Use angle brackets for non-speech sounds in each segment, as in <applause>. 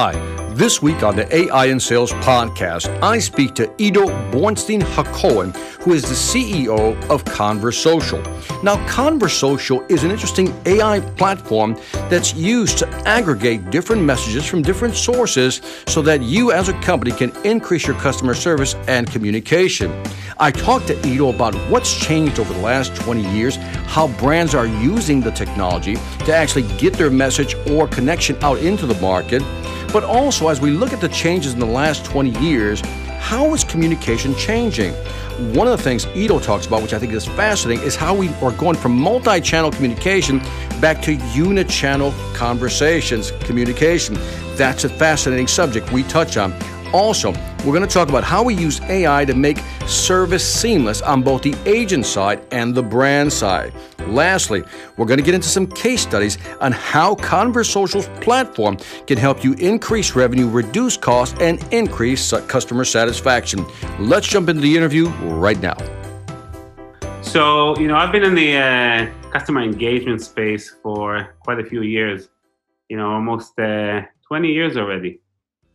Hi, this week on the AI in Sales podcast, I speak to Ido Bornstein Hakohen, who is the CEO of Conversocial. Now, Conversocial is an interesting AI platform that's used to aggregate different messages from different sources so that you as a company can increase your customer service and communication. I talked to Ido about what's changed over the last 20 years, how brands are using the technology to actually get their message or connection out into the market. But also, as we look at the changes in the last 20 years, how is communication changing? One of the things Ido talks about, which I think is fascinating, is how we are going from multi channel communication back to unichannel conversations, communication. That's a fascinating subject we touch on. Also, we're going to talk about how we use AI to make service seamless on both the agent side and the brand side. Lastly, we're going to get into some case studies on how Conversocial's platform can help you increase revenue, reduce costs, and increase customer satisfaction. Let's jump into the interview right now. So, you know, I've been in the uh, customer engagement space for quite a few years, you know, almost uh, 20 years already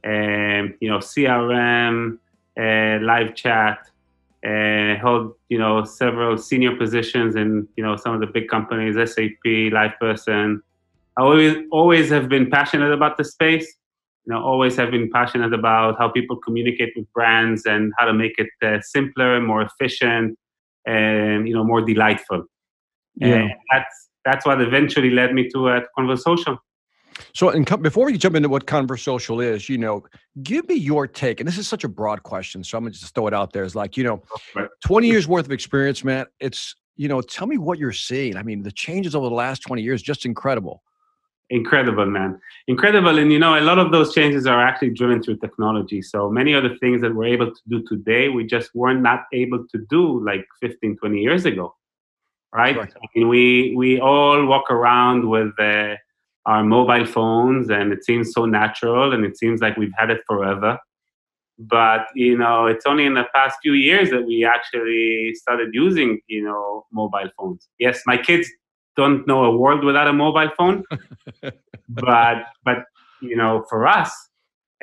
um, you know, CRM, uh, live chat, uh, hold, you know, several senior positions in, you know, some of the big companies, SAP, LivePerson. I always, always have been passionate about the space. You know, always have been passionate about how people communicate with brands and how to make it uh, simpler, more efficient, and you know, more delightful. Yeah. And that's that's what eventually led me to uh, Conversocial. So, and before we jump into what Conversocial is, you know, give me your take. And this is such a broad question, so I'm gonna just throw it out there. It's like, you know, 20 years worth of experience, man. It's, you know, tell me what you're seeing. I mean, the changes over the last 20 years, just incredible. Incredible, man. Incredible. And, you know, a lot of those changes are actually driven through technology. So many of the things that we're able to do today, we just weren't not able to do like 15, 20 years ago. Right? right. I mean, we, we all walk around with, uh, our mobile phones and it seems so natural and it seems like we've had it forever. But you know it's only in the past few years that we actually started using you know mobile phones. Yes my kids don't know a world without a mobile phone <laughs> but but you know for us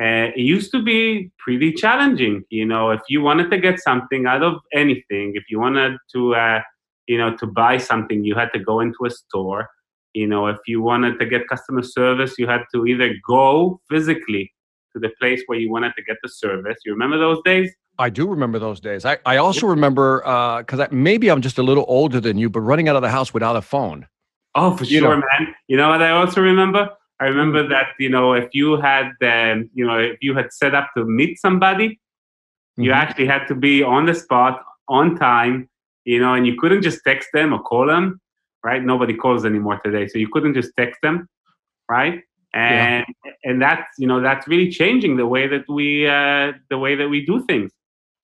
uh, it used to be pretty challenging. You know if you wanted to get something out of anything if you wanted to uh, you know to buy something you had to go into a store you know if you wanted to get customer service you had to either go physically to the place where you wanted to get the service you remember those days I do remember those days. I, I also remember because uh, maybe I'm just a little older than you, but running out of the house without a phone. Oh, for you sure, know. man. You know what I also remember? I remember that you know if you had um, you know if you had set up to meet somebody, mm-hmm. you actually had to be on the spot on time. You know, and you couldn't just text them or call them right? Nobody calls anymore today, so you couldn't just text them, right? And yeah. and that's you know that's really changing the way that we uh, the way that we do things.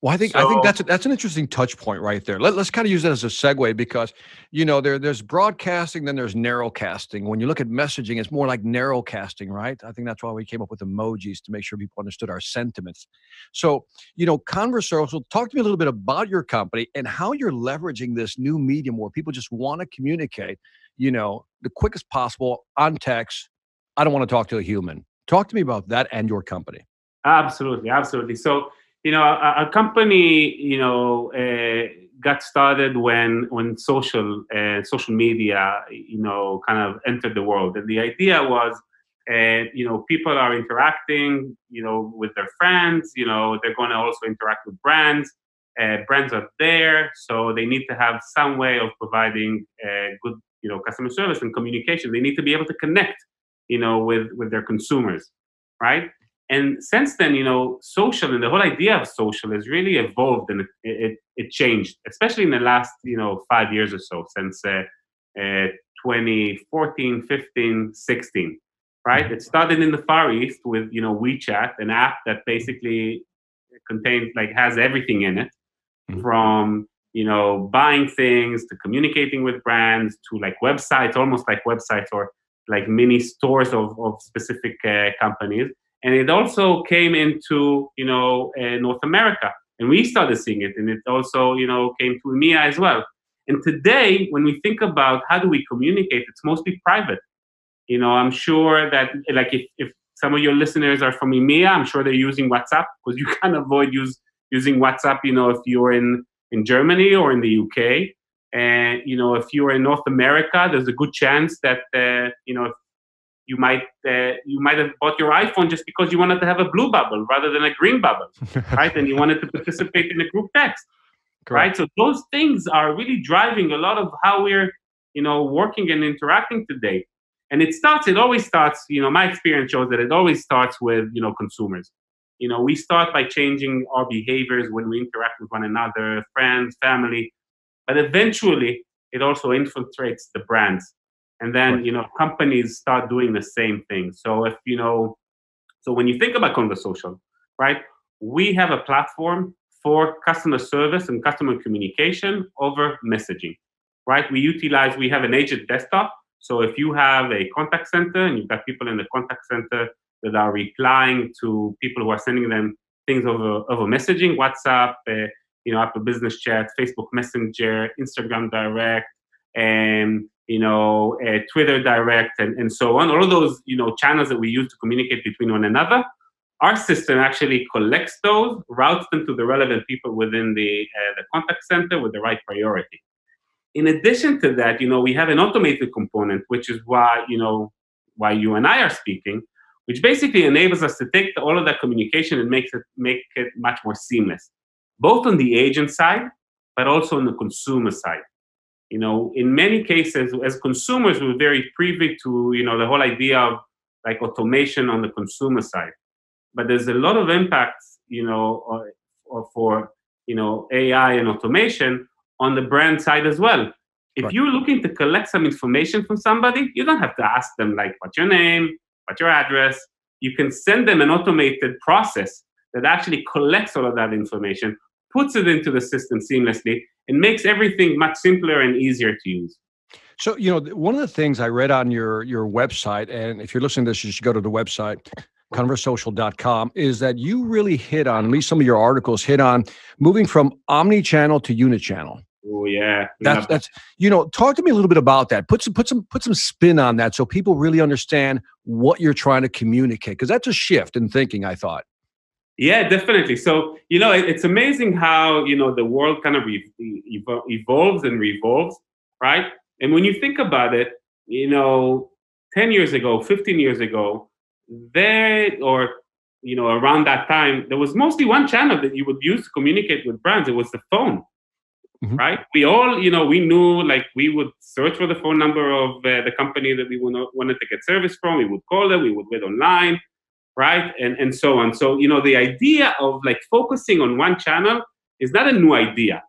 Well, I think so, I think that's that's an interesting touch point right there. Let, us kind of use that as a segue because you know there there's broadcasting, then there's narrowcasting. When you look at messaging, it's more like narrowcasting, right? I think that's why we came up with emojis to make sure people understood our sentiments. So you know, Conversocial, talk to me a little bit about your company and how you're leveraging this new medium where people just want to communicate, you know, the quickest possible on text. I don't want to talk to a human. Talk to me about that and your company. Absolutely, absolutely. So you know, a, a company, you know, uh, got started when when social uh, social media, you know, kind of entered the world, and the idea was, uh, you know, people are interacting, you know, with their friends. You know, they're going to also interact with brands. Uh, brands are there, so they need to have some way of providing uh, good, you know, customer service and communication. They need to be able to connect, you know, with with their consumers, right? And since then, you know, social and the whole idea of social has really evolved and it, it, it changed, especially in the last, you know, five years or so since uh, uh, 2014, 15, 16, right? It started in the Far East with, you know, WeChat, an app that basically contains, like, has everything in it mm-hmm. from, you know, buying things to communicating with brands to like websites, almost like websites or like mini stores of, of specific uh, companies and it also came into you know uh, North America, and we started seeing it, and it also you know came to EMEA as well. And today, when we think about how do we communicate, it's mostly private. You know, I'm sure that like if, if some of your listeners are from EMEA. I'm sure they're using WhatsApp because you <laughs> can't avoid use using WhatsApp. You know, if you're in in Germany or in the UK, and you know, if you're in North America, there's a good chance that uh, you know you might uh, you might have bought your iPhone just because you wanted to have a blue bubble rather than a green bubble, <laughs> right? And you wanted to participate in a group text, Correct. right? So those things are really driving a lot of how we're you know working and interacting today. And it starts. It always starts. You know, my experience shows that it always starts with you know consumers. You know, we start by changing our behaviors when we interact with one another, friends, family, but eventually it also infiltrates the brands and then you know companies start doing the same thing. So if you know so when you think about Conversocial right we have a platform for customer service and customer communication over messaging right? We utilize we have an agent desktop. So if you have a contact center and you've got people in the contact center that are replying to people who are sending them things over over messaging whatsapp uh, you know apple business chat facebook messenger instagram direct and you know, uh, Twitter Direct, and, and so on. All of those, you know, channels that we use to communicate between one another. Our system actually collects those, routes them to the relevant people within the uh, the contact center with the right priority. In addition to that, you know, we have an automated component, which is why you know why you and I are speaking, which basically enables us to take the, all of that communication and makes it make it much more seamless, both on the agent side, but also on the consumer side you know in many cases as consumers we're very privy to you know the whole idea of like automation on the consumer side. But there's a lot of impacts you know uh, for you know ai and automation on the brand side as well. If right. you're looking to collect some information from somebody you don't have to ask them like what's your name what's your address. You can send them an automated process that actually collects all of that information puts it into the system seamlessly and makes everything much simpler and easier to use. So, you know, one of the things I read on your your website, and if you're listening to this, you should go to the website, conversocial.com, is that you really hit on, at least some of your articles hit on moving from omni-channel to unichannel. Oh yeah. That's that's you know, talk to me a little bit about that. Put some put some put some spin on that so people really understand what you're trying to communicate. Because that's a shift in thinking, I thought. Yeah, definitely. So you know, it's amazing how you know the world kind of evolves and revolves, right? And when you think about it, you know, ten years ago, fifteen years ago, there or you know around that time, there was mostly one channel that you would use to communicate with brands. It was the phone. Mm-hmm. right? We all, you know, we knew like we would search for the phone number of uh, the company that we wanted to get service from. We would call them. We would wait online right? And, and so on. So, you know, the idea of like focusing on one channel is not a new idea.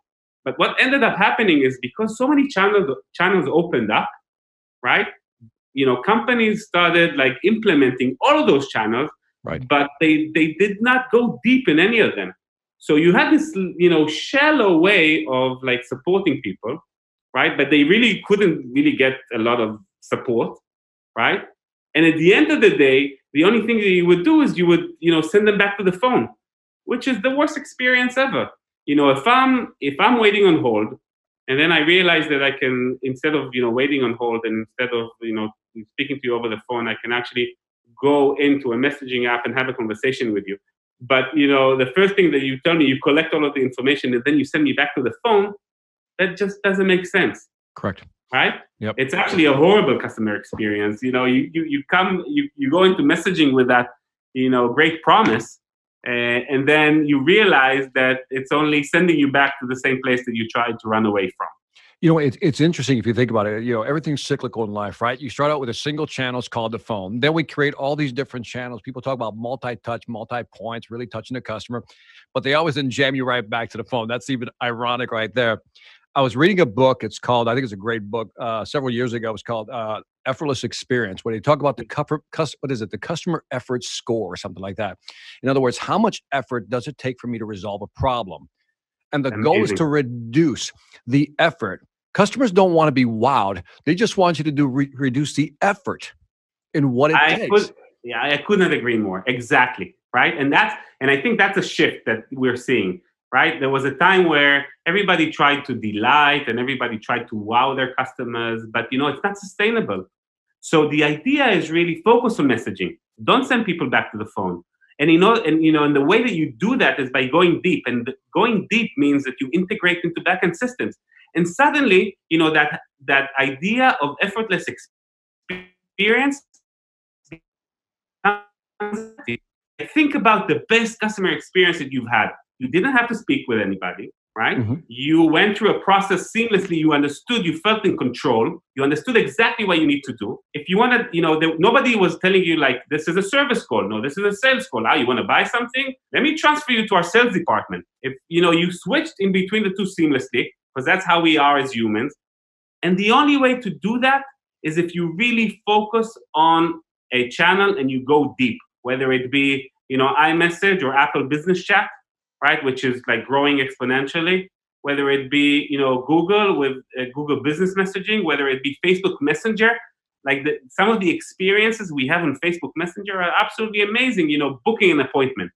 But what ended up happening is because so many channels channels opened up, right? You know, companies started like implementing all of those channels, right? But they they did not go deep in any of them. So you had this, you know, shallow way of like supporting people, right? But they really couldn't really get a lot of support, right? And at the end of the day, the only thing that you would do is you would, you know, send them back to the phone, which is the worst experience ever. You know, if I'm if I'm waiting on hold, and then I realize that I can instead of you know waiting on hold and instead of you know speaking to you over the phone, I can actually go into a messaging app and have a conversation with you. But you know, the first thing that you tell me, you collect all of the information and then you send me back to the phone. That just doesn't make sense. Correct right? Yep. It's actually a horrible customer experience. You know, you you, you come you, you go into messaging with that, you know, great promise, uh, and then you realize that it's only sending you back to the same place that you tried to run away from. You know, it, it's interesting if you think about it. You know, everything's cyclical in life, right? You start out with a single channel, it's called the phone. Then we create all these different channels. People talk about multi-touch, multi-points, really touching the customer, but they always then jam you right back to the phone. That's even ironic right there. I was reading a book. It's called, I think it's a great book. Uh, several years ago, it was called uh, "Effortless Experience," where they talk about the customer, what is it, the customer effort score or something like that. In other words, how much effort does it take for me to resolve a problem? And the Amazing. goal is to reduce the effort. Customers don't want to be wowed; they just want you to do re- reduce the effort in what it I takes. Could, yeah, I couldn't agree more. Exactly right, and that's and I think that's a shift that we're seeing right? There was a time where everybody tried to delight and everybody tried to wow their customers, but you know, it's not sustainable. So the idea is really focus on messaging. Don't send people back to the phone. And you know, and you know, and the way that you do that is by going deep. And going deep means that you integrate into backend systems. And suddenly, you know, that that idea of effortless experience. Think about the best customer experience that you've had. You didn't have to speak with anybody right? Mm-hmm. You went through a process seamlessly. You understood. You felt in control. You understood exactly what you need to do. If you wanted, you know, nobody was telling you like this is a service call. No, this is a sales call. Ah, you want to buy something? Let me transfer you to our sales department. If you know you switched in between the two seamlessly, because that's how we are as humans. And the only way to do that is if you really focus on a channel and you go deep, whether it be you know iMessage or Apple Business Chat right? Which is like growing exponentially. Whether it be you know Google with uh, Google Business Messaging, whether it be Facebook Messenger, like the, some of the experiences we have in Facebook Messenger are absolutely amazing. You know, booking an appointment,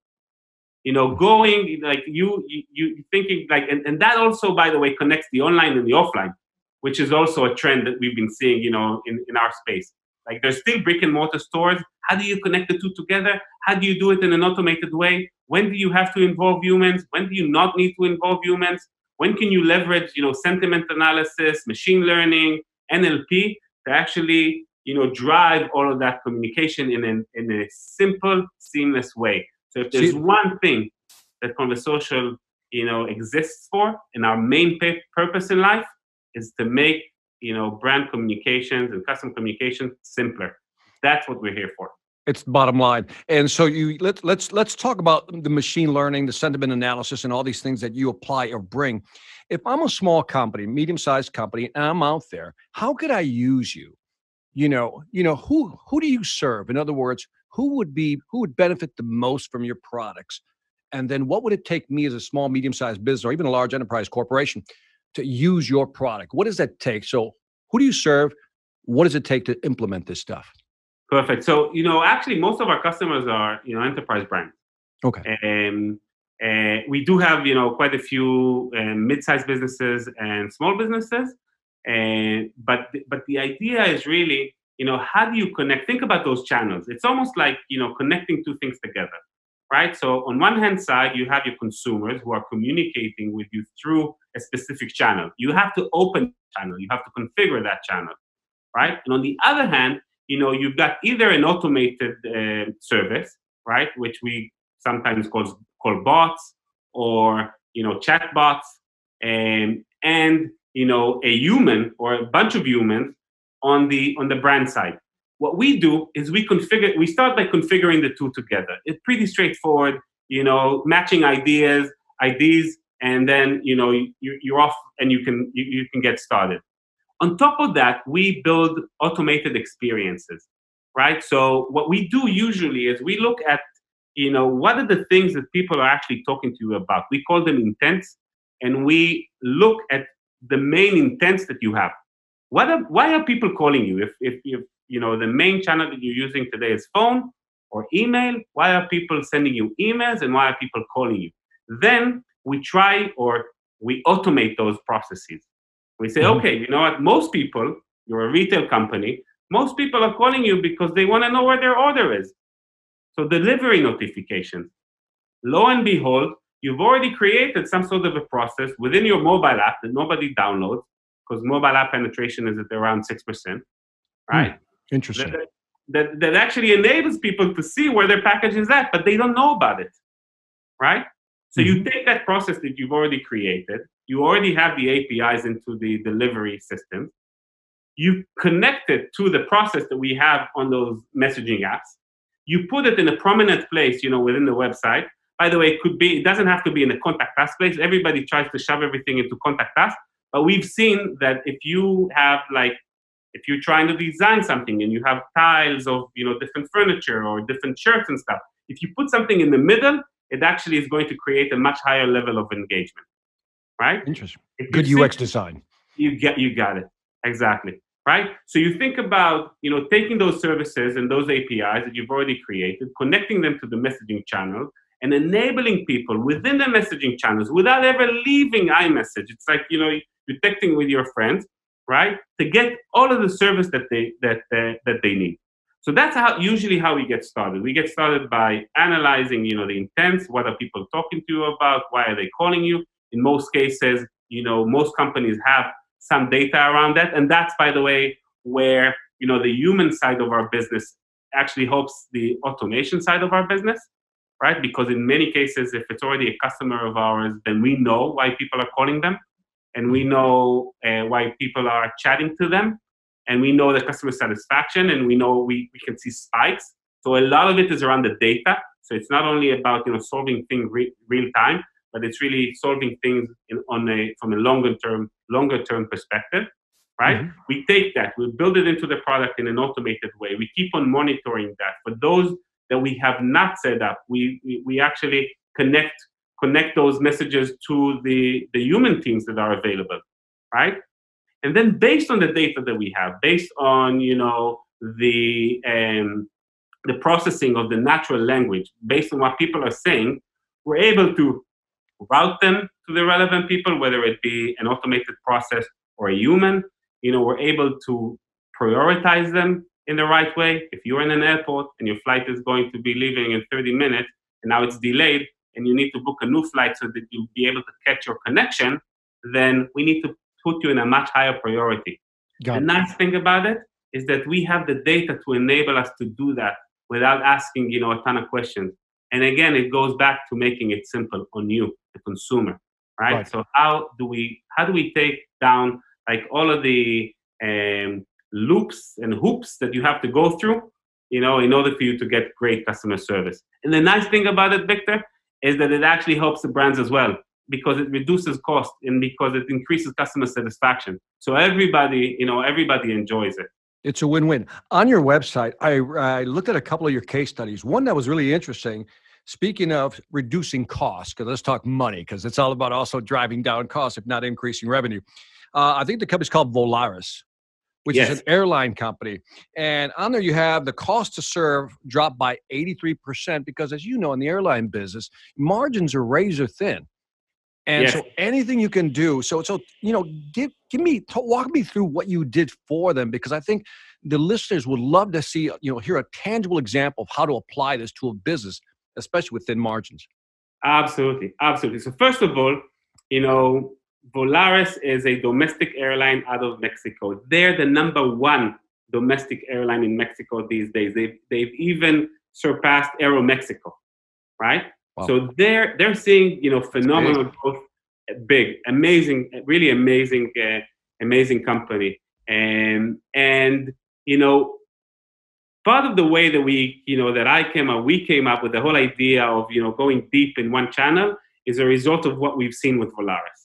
you know, going like you you, you thinking like, and, and that also by the way connects the online and the offline, which is also a trend that we've been seeing, you know, in, in our space. Like there's still brick and mortar stores. How do you connect the two together? How do you do it in an automated way? When do you have to involve humans? When do you not need to involve humans? When can you leverage, you know, sentiment analysis, machine learning, NLP to actually, you know, drive all of that communication in, an, in a simple, seamless way? So if there's one thing that Conversocial, you know, exists for, and our main purpose in life is to make you know brand communications and custom communication simpler. That's what we're here for. It's the bottom line. And so you let's let's let's talk about the machine learning the sentiment analysis and all these things that you apply or bring. If i'm a small company medium-sized company and i'm out there how could i use you? You know you know who who do you serve? In other words who would be who would benefit the most from your products? And then what would it take me as a small medium-sized business or even a large enterprise corporation to use your product? What does that take? So, who do you serve? What does it take to implement this stuff? Perfect. So, you know, actually, most of our customers are, you know, enterprise brands. Okay. And uh, we do have, you know, quite a few uh, mid-sized businesses and small businesses. And but but the idea is really, you know, how do you connect? Think about those channels. It's almost like you know connecting two things together right? So on one hand side, you have your consumers who are communicating with you through a specific channel. You have to open channel. You have to configure that channel, right? And on the other hand, you know, you've got either an automated uh, service, right, which we sometimes call call bots or you know chat bots, and and you know a human or a bunch of humans on the on the brand side. What we do is we configure, we start by configuring the two together. It's pretty straightforward, you know, matching ideas, IDs, and then, you know, you, you're off and you can, you, you can get started. On top of that, we build automated experiences, right? So what we do usually is we look at, you know, what are the things that people are actually talking to you about? We call them intents, and we look at the main intents that you have. What are, why are people calling you? If, if, if you know the main channel that you're using today is phone or email. Why are people sending you emails and why are people calling you? Then we try or we automate those processes. We say mm-hmm. okay you know what? Most people you're a retail company most people are calling you because they want to know where their order is. So delivery notifications. Lo and behold you've already created some sort of a process within your mobile app that nobody downloads because mobile app penetration is at around 6% right? mm. Interesting. That, that, that actually enables people to see where their package is at, but they don't know about it. Right? So mm-hmm. you take that process that you've already created, you already have the APIs into the delivery system, you connect it to the process that we have on those messaging apps, you put it in a prominent place, you know, within the website. By the way, it could be, it doesn't have to be in a contact us place. Everybody tries to shove everything into contact us. But we've seen that if you have like if you're trying to design something and you have tiles of you know different furniture or different shirts and stuff if you put something in the middle it actually is going to create a much higher level of engagement right? Interesting. Good ux design. You get you got it. Exactly right? So you think about you know taking those services and those apis that you've already created connecting them to the messaging channel and enabling people within the messaging channels without ever leaving imessage. It's like you know you're texting with your friends right? To get all of the service that they that uh, that they need. So that's how usually how we get started. We get started by analyzing, you know, the intents. What are people talking to you about? Why are they calling you? In most cases, you know, most companies have some data around that, and that's, by the way, where you know the human side of our business actually helps the automation side of our business, right? Because in many cases, if it's already a customer of ours, then we know why people are calling them, and we know uh, why people are chatting to them and we know the customer satisfaction and we know we, we can see spikes. So a lot of it is around the data. So it's not only about you know solving things re- real time but it's really solving things in, on a from a longer term longer term perspective right? Mm-hmm. we take that we build it into the product in an automated way. We keep on monitoring that. For those that we have not set up we we, we actually connect connect those messages to the the human teams that are available right and then based on the data that we have, based on you know the um, the processing of the natural language, based on what people are saying, we're able to route them to the relevant people, whether it be an automated process or a human. You know, we're able to prioritize them in the right way. If you're in an airport and your flight is going to be leaving in 30 minutes and now it's delayed and you need to book a new flight so that you'll be able to catch your connection, then we need to put you in a much higher priority. Got the it. nice thing about it is that we have the data to enable us to do that without asking, you know, a ton of questions. And again, it goes back to making it simple on you, the consumer, right? right. So how do we how do we take down like all of the um, loops and hoops that you have to go through, you know, in order for you to get great customer service? And the nice thing about it, Victor, is that it actually helps the brands as well because it reduces cost and because it increases customer satisfaction. So everybody, you know, everybody enjoys it. It's a win-win. On your website, I, I looked at a couple of your case studies. One that was really interesting. Speaking of reducing costs, because let's talk money, because it's all about also driving down costs, if not increasing revenue. Uh, I think the company's called Volaris, which yes. is an airline company. And on there, you have the cost to serve dropped by 83%, because as you know, in the airline business, margins are razor thin. And yes. so anything you can do. So so you know, give give me walk me through what you did for them because I think the listeners would love to see you know hear a tangible example of how to apply this to a business, especially with thin margins. Absolutely, absolutely. So first of all, you know, Volaris is a domestic airline out of Mexico. They're the number one domestic airline in Mexico these days. They've they've even surpassed Aeromexico, right? Wow. So they're they're seeing you know phenomenal big. growth, big, amazing, really amazing, uh, amazing company, and and you know part of the way that we you know that I came up, we came up with the whole idea of you know going deep in one channel is a result of what we've seen with Volaris.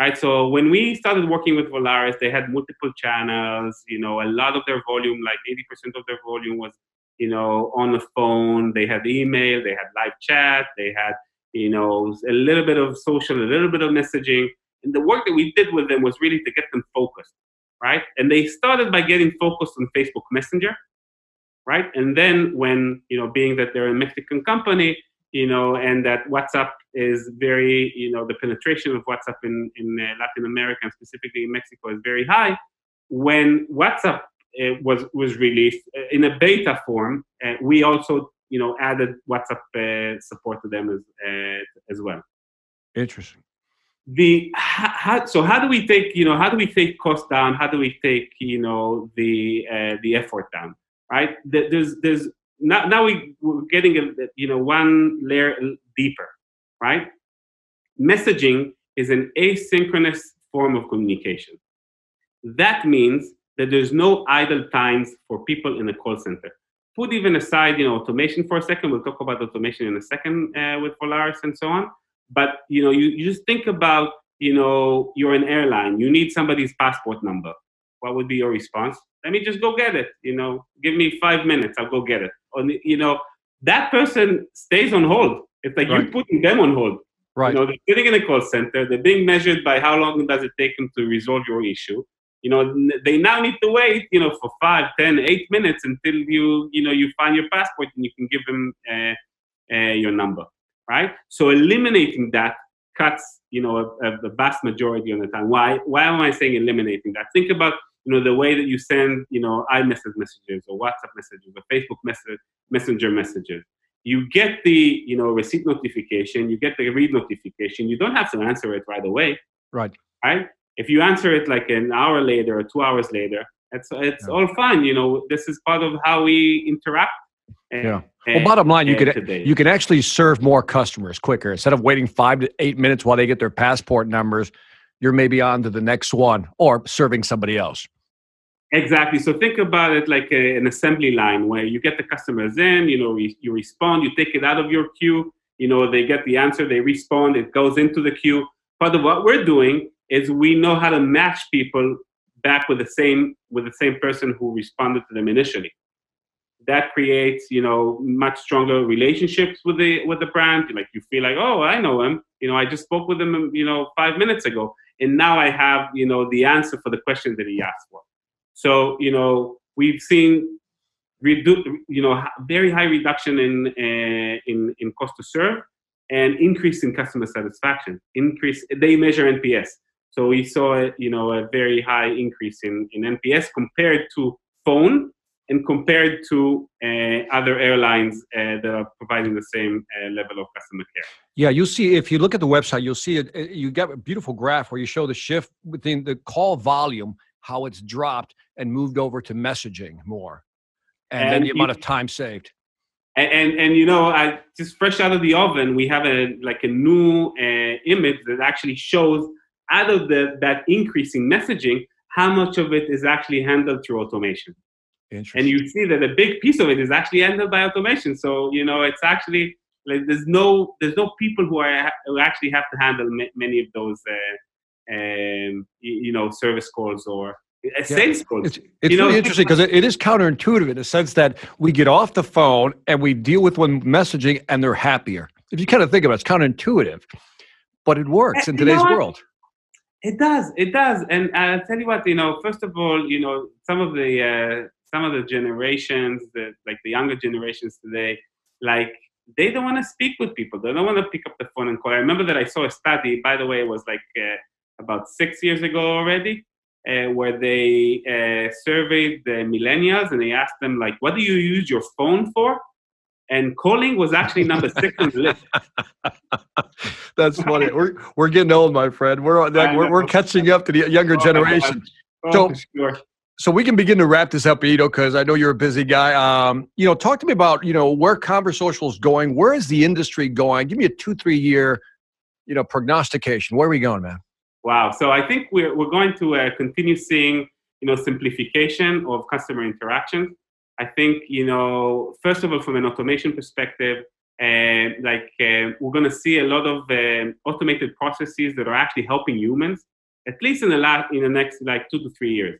Right, so when we started working with Volaris, they had multiple channels. You know, a lot of their volume, like 80% of their volume, was you know, on the phone. They had email, they had live chat, they had, you know, a little bit of social, a little bit of messaging. And the work that we did with them was really to get them focused, right? And they started by getting focused on Facebook Messenger, right? And then when, you know, being that they're a Mexican company, you know, and that WhatsApp is very, you know, the penetration of WhatsApp in, in uh, Latin America and specifically in Mexico is very high. When WhatsApp was was released uh, in a beta form. Uh, we also you know added WhatsApp uh, support to them as uh, as well. Interesting. The how, so how do we take you know how do we take cost down? How do we take you know the uh, the effort down? Right? There's there's now now we, we're getting a, you know one layer deeper. Right? Messaging is an asynchronous form of communication. That means that there's no idle times for people in a call center. Put even aside, you know, automation for a second. We'll talk about automation in a second uh, with Volaris and so on. But you know, you, you just think about, you know, you're an airline. You need somebody's passport number. What would be your response? Let me just go get it. You know, give me five minutes. I'll go get it. Or, you know, that person stays on hold. It's like right. you're putting them on hold. Right. You know, they're sitting in a call center. They're being measured by how long does it take them to resolve your issue you know they now need to wait you know for five ten eight minutes until you you know you find your passport and you can give them uh, uh, your number right so eliminating that cuts you know a, a, vast majority of the time why why am i saying eliminating that think about you know the way that you send you know iMessage messages or WhatsApp messages or Facebook message, Messenger messages. You get the you know receipt notification, you get the read notification. You don't have to answer it right away. Right. Right. If you answer it like an hour later or two hours later, it's it's yeah. all fine. You know, this is part of how we interact. And, yeah. Well, bottom line, you can you can actually serve more customers quicker instead of waiting five to eight minutes while they get their passport numbers. You're maybe on to the next one or serving somebody else. Exactly. So think about it like a, an assembly line where you get the customers in, you know, you, you respond, you take it out of your queue, you know, they get the answer, they respond, it goes into the queue. Part of what we're doing is we know how to match people back with the same with the same person who responded to them initially. That creates, you know, much stronger relationships with the with the brand. Like you feel like, oh, I know him. You know, I just spoke with him, you know, five minutes ago, and now I have, you know, the answer for the question that he asked for. So, you know, we've seen redu- you know, very high reduction in uh, in in cost to serve and increase in customer satisfaction. Increase. They measure NPS. So we saw, you know, a very high increase in, in NPS compared to phone and compared to uh, other airlines uh, that are providing the same uh, level of customer care. Yeah, you'll see if you look at the website, you'll see it. You get a beautiful graph where you show the shift within the call volume, how it's dropped and moved over to messaging more, and, and then the amount of time saved. And, and, and you know, I just fresh out of the oven, we have a like a new uh, image that actually shows out of the, that increasing messaging, how much of it is actually handled through automation. And you see that a big piece of it is actually handled by automation. So you know, it's actually like there's no there's no people who are who actually have to handle many of those uh, um, you know service calls or uh, sales calls. It's, it's really know, interesting because it, it is counterintuitive in the sense that we get off the phone and we deal with one messaging and they're happier. If you kind of think about it, it's counterintuitive, but it works in today's world. It does. It does. And I'll tell you what. You know, first of all, you know, some of the uh, some of the generations the, like the younger generations today, like they don't want to speak with people. They don't want to pick up the phone and call. I remember that I saw a study. By the way, it was like uh, about six years ago already, uh, where they uh, surveyed the millennials and they asked them like, "What do you use your phone for?" and calling was actually number six on the list. <laughs> That's funny. We're we're getting old, my friend. We're like, we're, we're catching up to the younger oh, generation. Oh, so, sure. so we can begin to wrap this up, Ido, because I know you're a busy guy. Um, you know, talk to me about you know where Conversocial is going. Where is the industry going? Give me a two, three year, you know, prognostication. Where are we going, man? Wow. So I think we're we're going to uh, continue seeing you know simplification of customer interactions I think, you know, first of all, from an automation perspective, uh, like uh, we're going to see a lot of uh, automated processes that are actually helping humans, at least in the last, in the next like two to three years.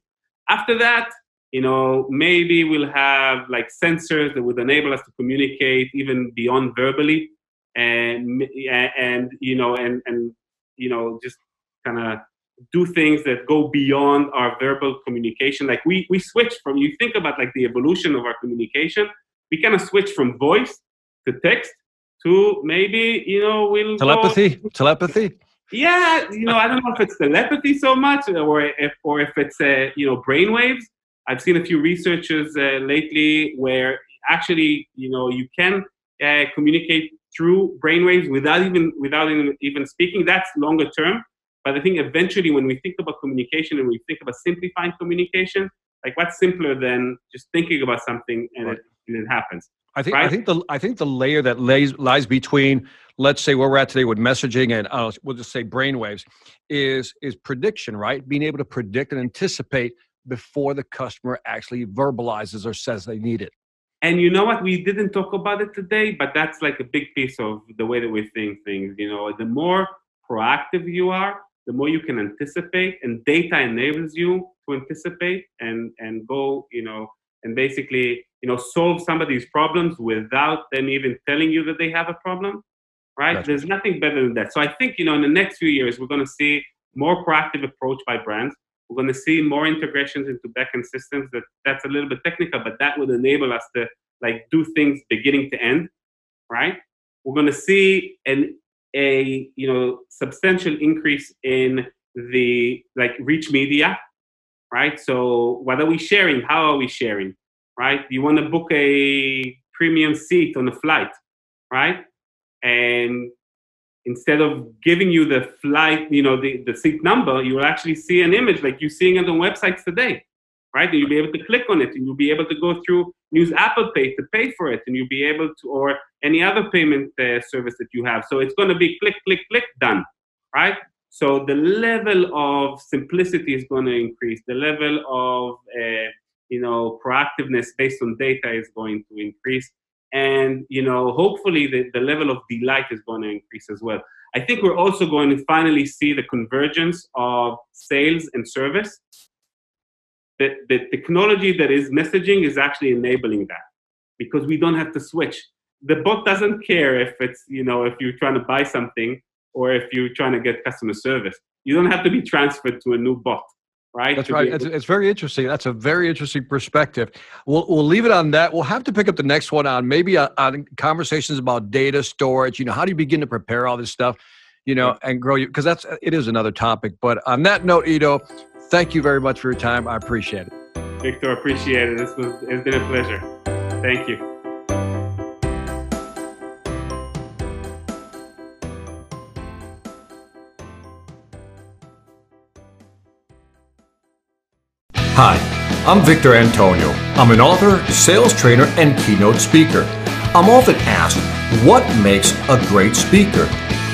After that, you know, maybe we'll have like sensors that would enable us to communicate even beyond verbally, and and you know, and and you know, just kind of do things that go beyond our verbal communication. Like we we switch from you think about like the evolution of our communication. We kind of switch from voice to text to maybe you know we'll telepathy go, telepathy. Yeah, you know I don't know if it's telepathy so much or if or if it's uh, you know brainwaves. I've seen a few researchers uh, lately where actually you know you can uh, communicate through brainwaves without even without even, even speaking. That's longer term but I think eventually, when we think about communication and we think about simplifying communication, like what's simpler than just thinking about something and, right. it, and it happens. I think right? I think the I think the layer that lays lies between let's say where we're at today with messaging and uh, we'll just say brainwaves is is prediction, right? Being able to predict and anticipate before the customer actually verbalizes or says they need it. And you know what? We didn't talk about it today, but that's like a big piece of the way that we think things. You know, the more proactive you are, the more you can anticipate and data enables you to anticipate and and go you know and basically you know solve somebody's problems without them even telling you that they have a problem right? That's there's nothing better than that. So i think you know in the next few years we're going to see more proactive approach by brands. We're going to see more integrations into backend systems that that's a little bit technical but that would enable us to like do things beginning to end right? We're going to see an a you know substantial increase in the like rich media right? So what are we sharing? How are we sharing, right? You want to book a premium seat on a flight, right? And instead of giving you the flight, you know, the, the seat number, you will actually see an image like you're seeing it on websites today, right? And you'll be able to click on it and you'll be able to go through use Apple Pay to pay for it and you'll be able to, or any other payment uh, service that you have. So it's going to be click, click, click, done, right? So the level of simplicity is going to increase. The level of, uh, you know, proactiveness based on data is going to increase and you know hopefully the, the level of delight is going to increase as well i think we're also going to finally see the convergence of sales and service the, the technology that is messaging is actually enabling that because we don't have to switch the bot doesn't care if it's you know if you're trying to buy something or if you're trying to get customer service you don't have to be transferred to a new bot right? That's right. It's, it's, very interesting. That's a very interesting perspective. We'll, we'll leave it on that. We'll have to pick up the next one on maybe on, on conversations about data storage. You know, how do you begin to prepare all this stuff, you know, and grow you? Because that's it is another topic. But on that note, Ido, thank you very much for your time. I appreciate it. Victor, appreciate it. This was it's been a pleasure. Thank you. Hi, I'm Victor Antonio. I'm an author, sales trainer, and keynote speaker. I'm often asked, what makes a great speaker?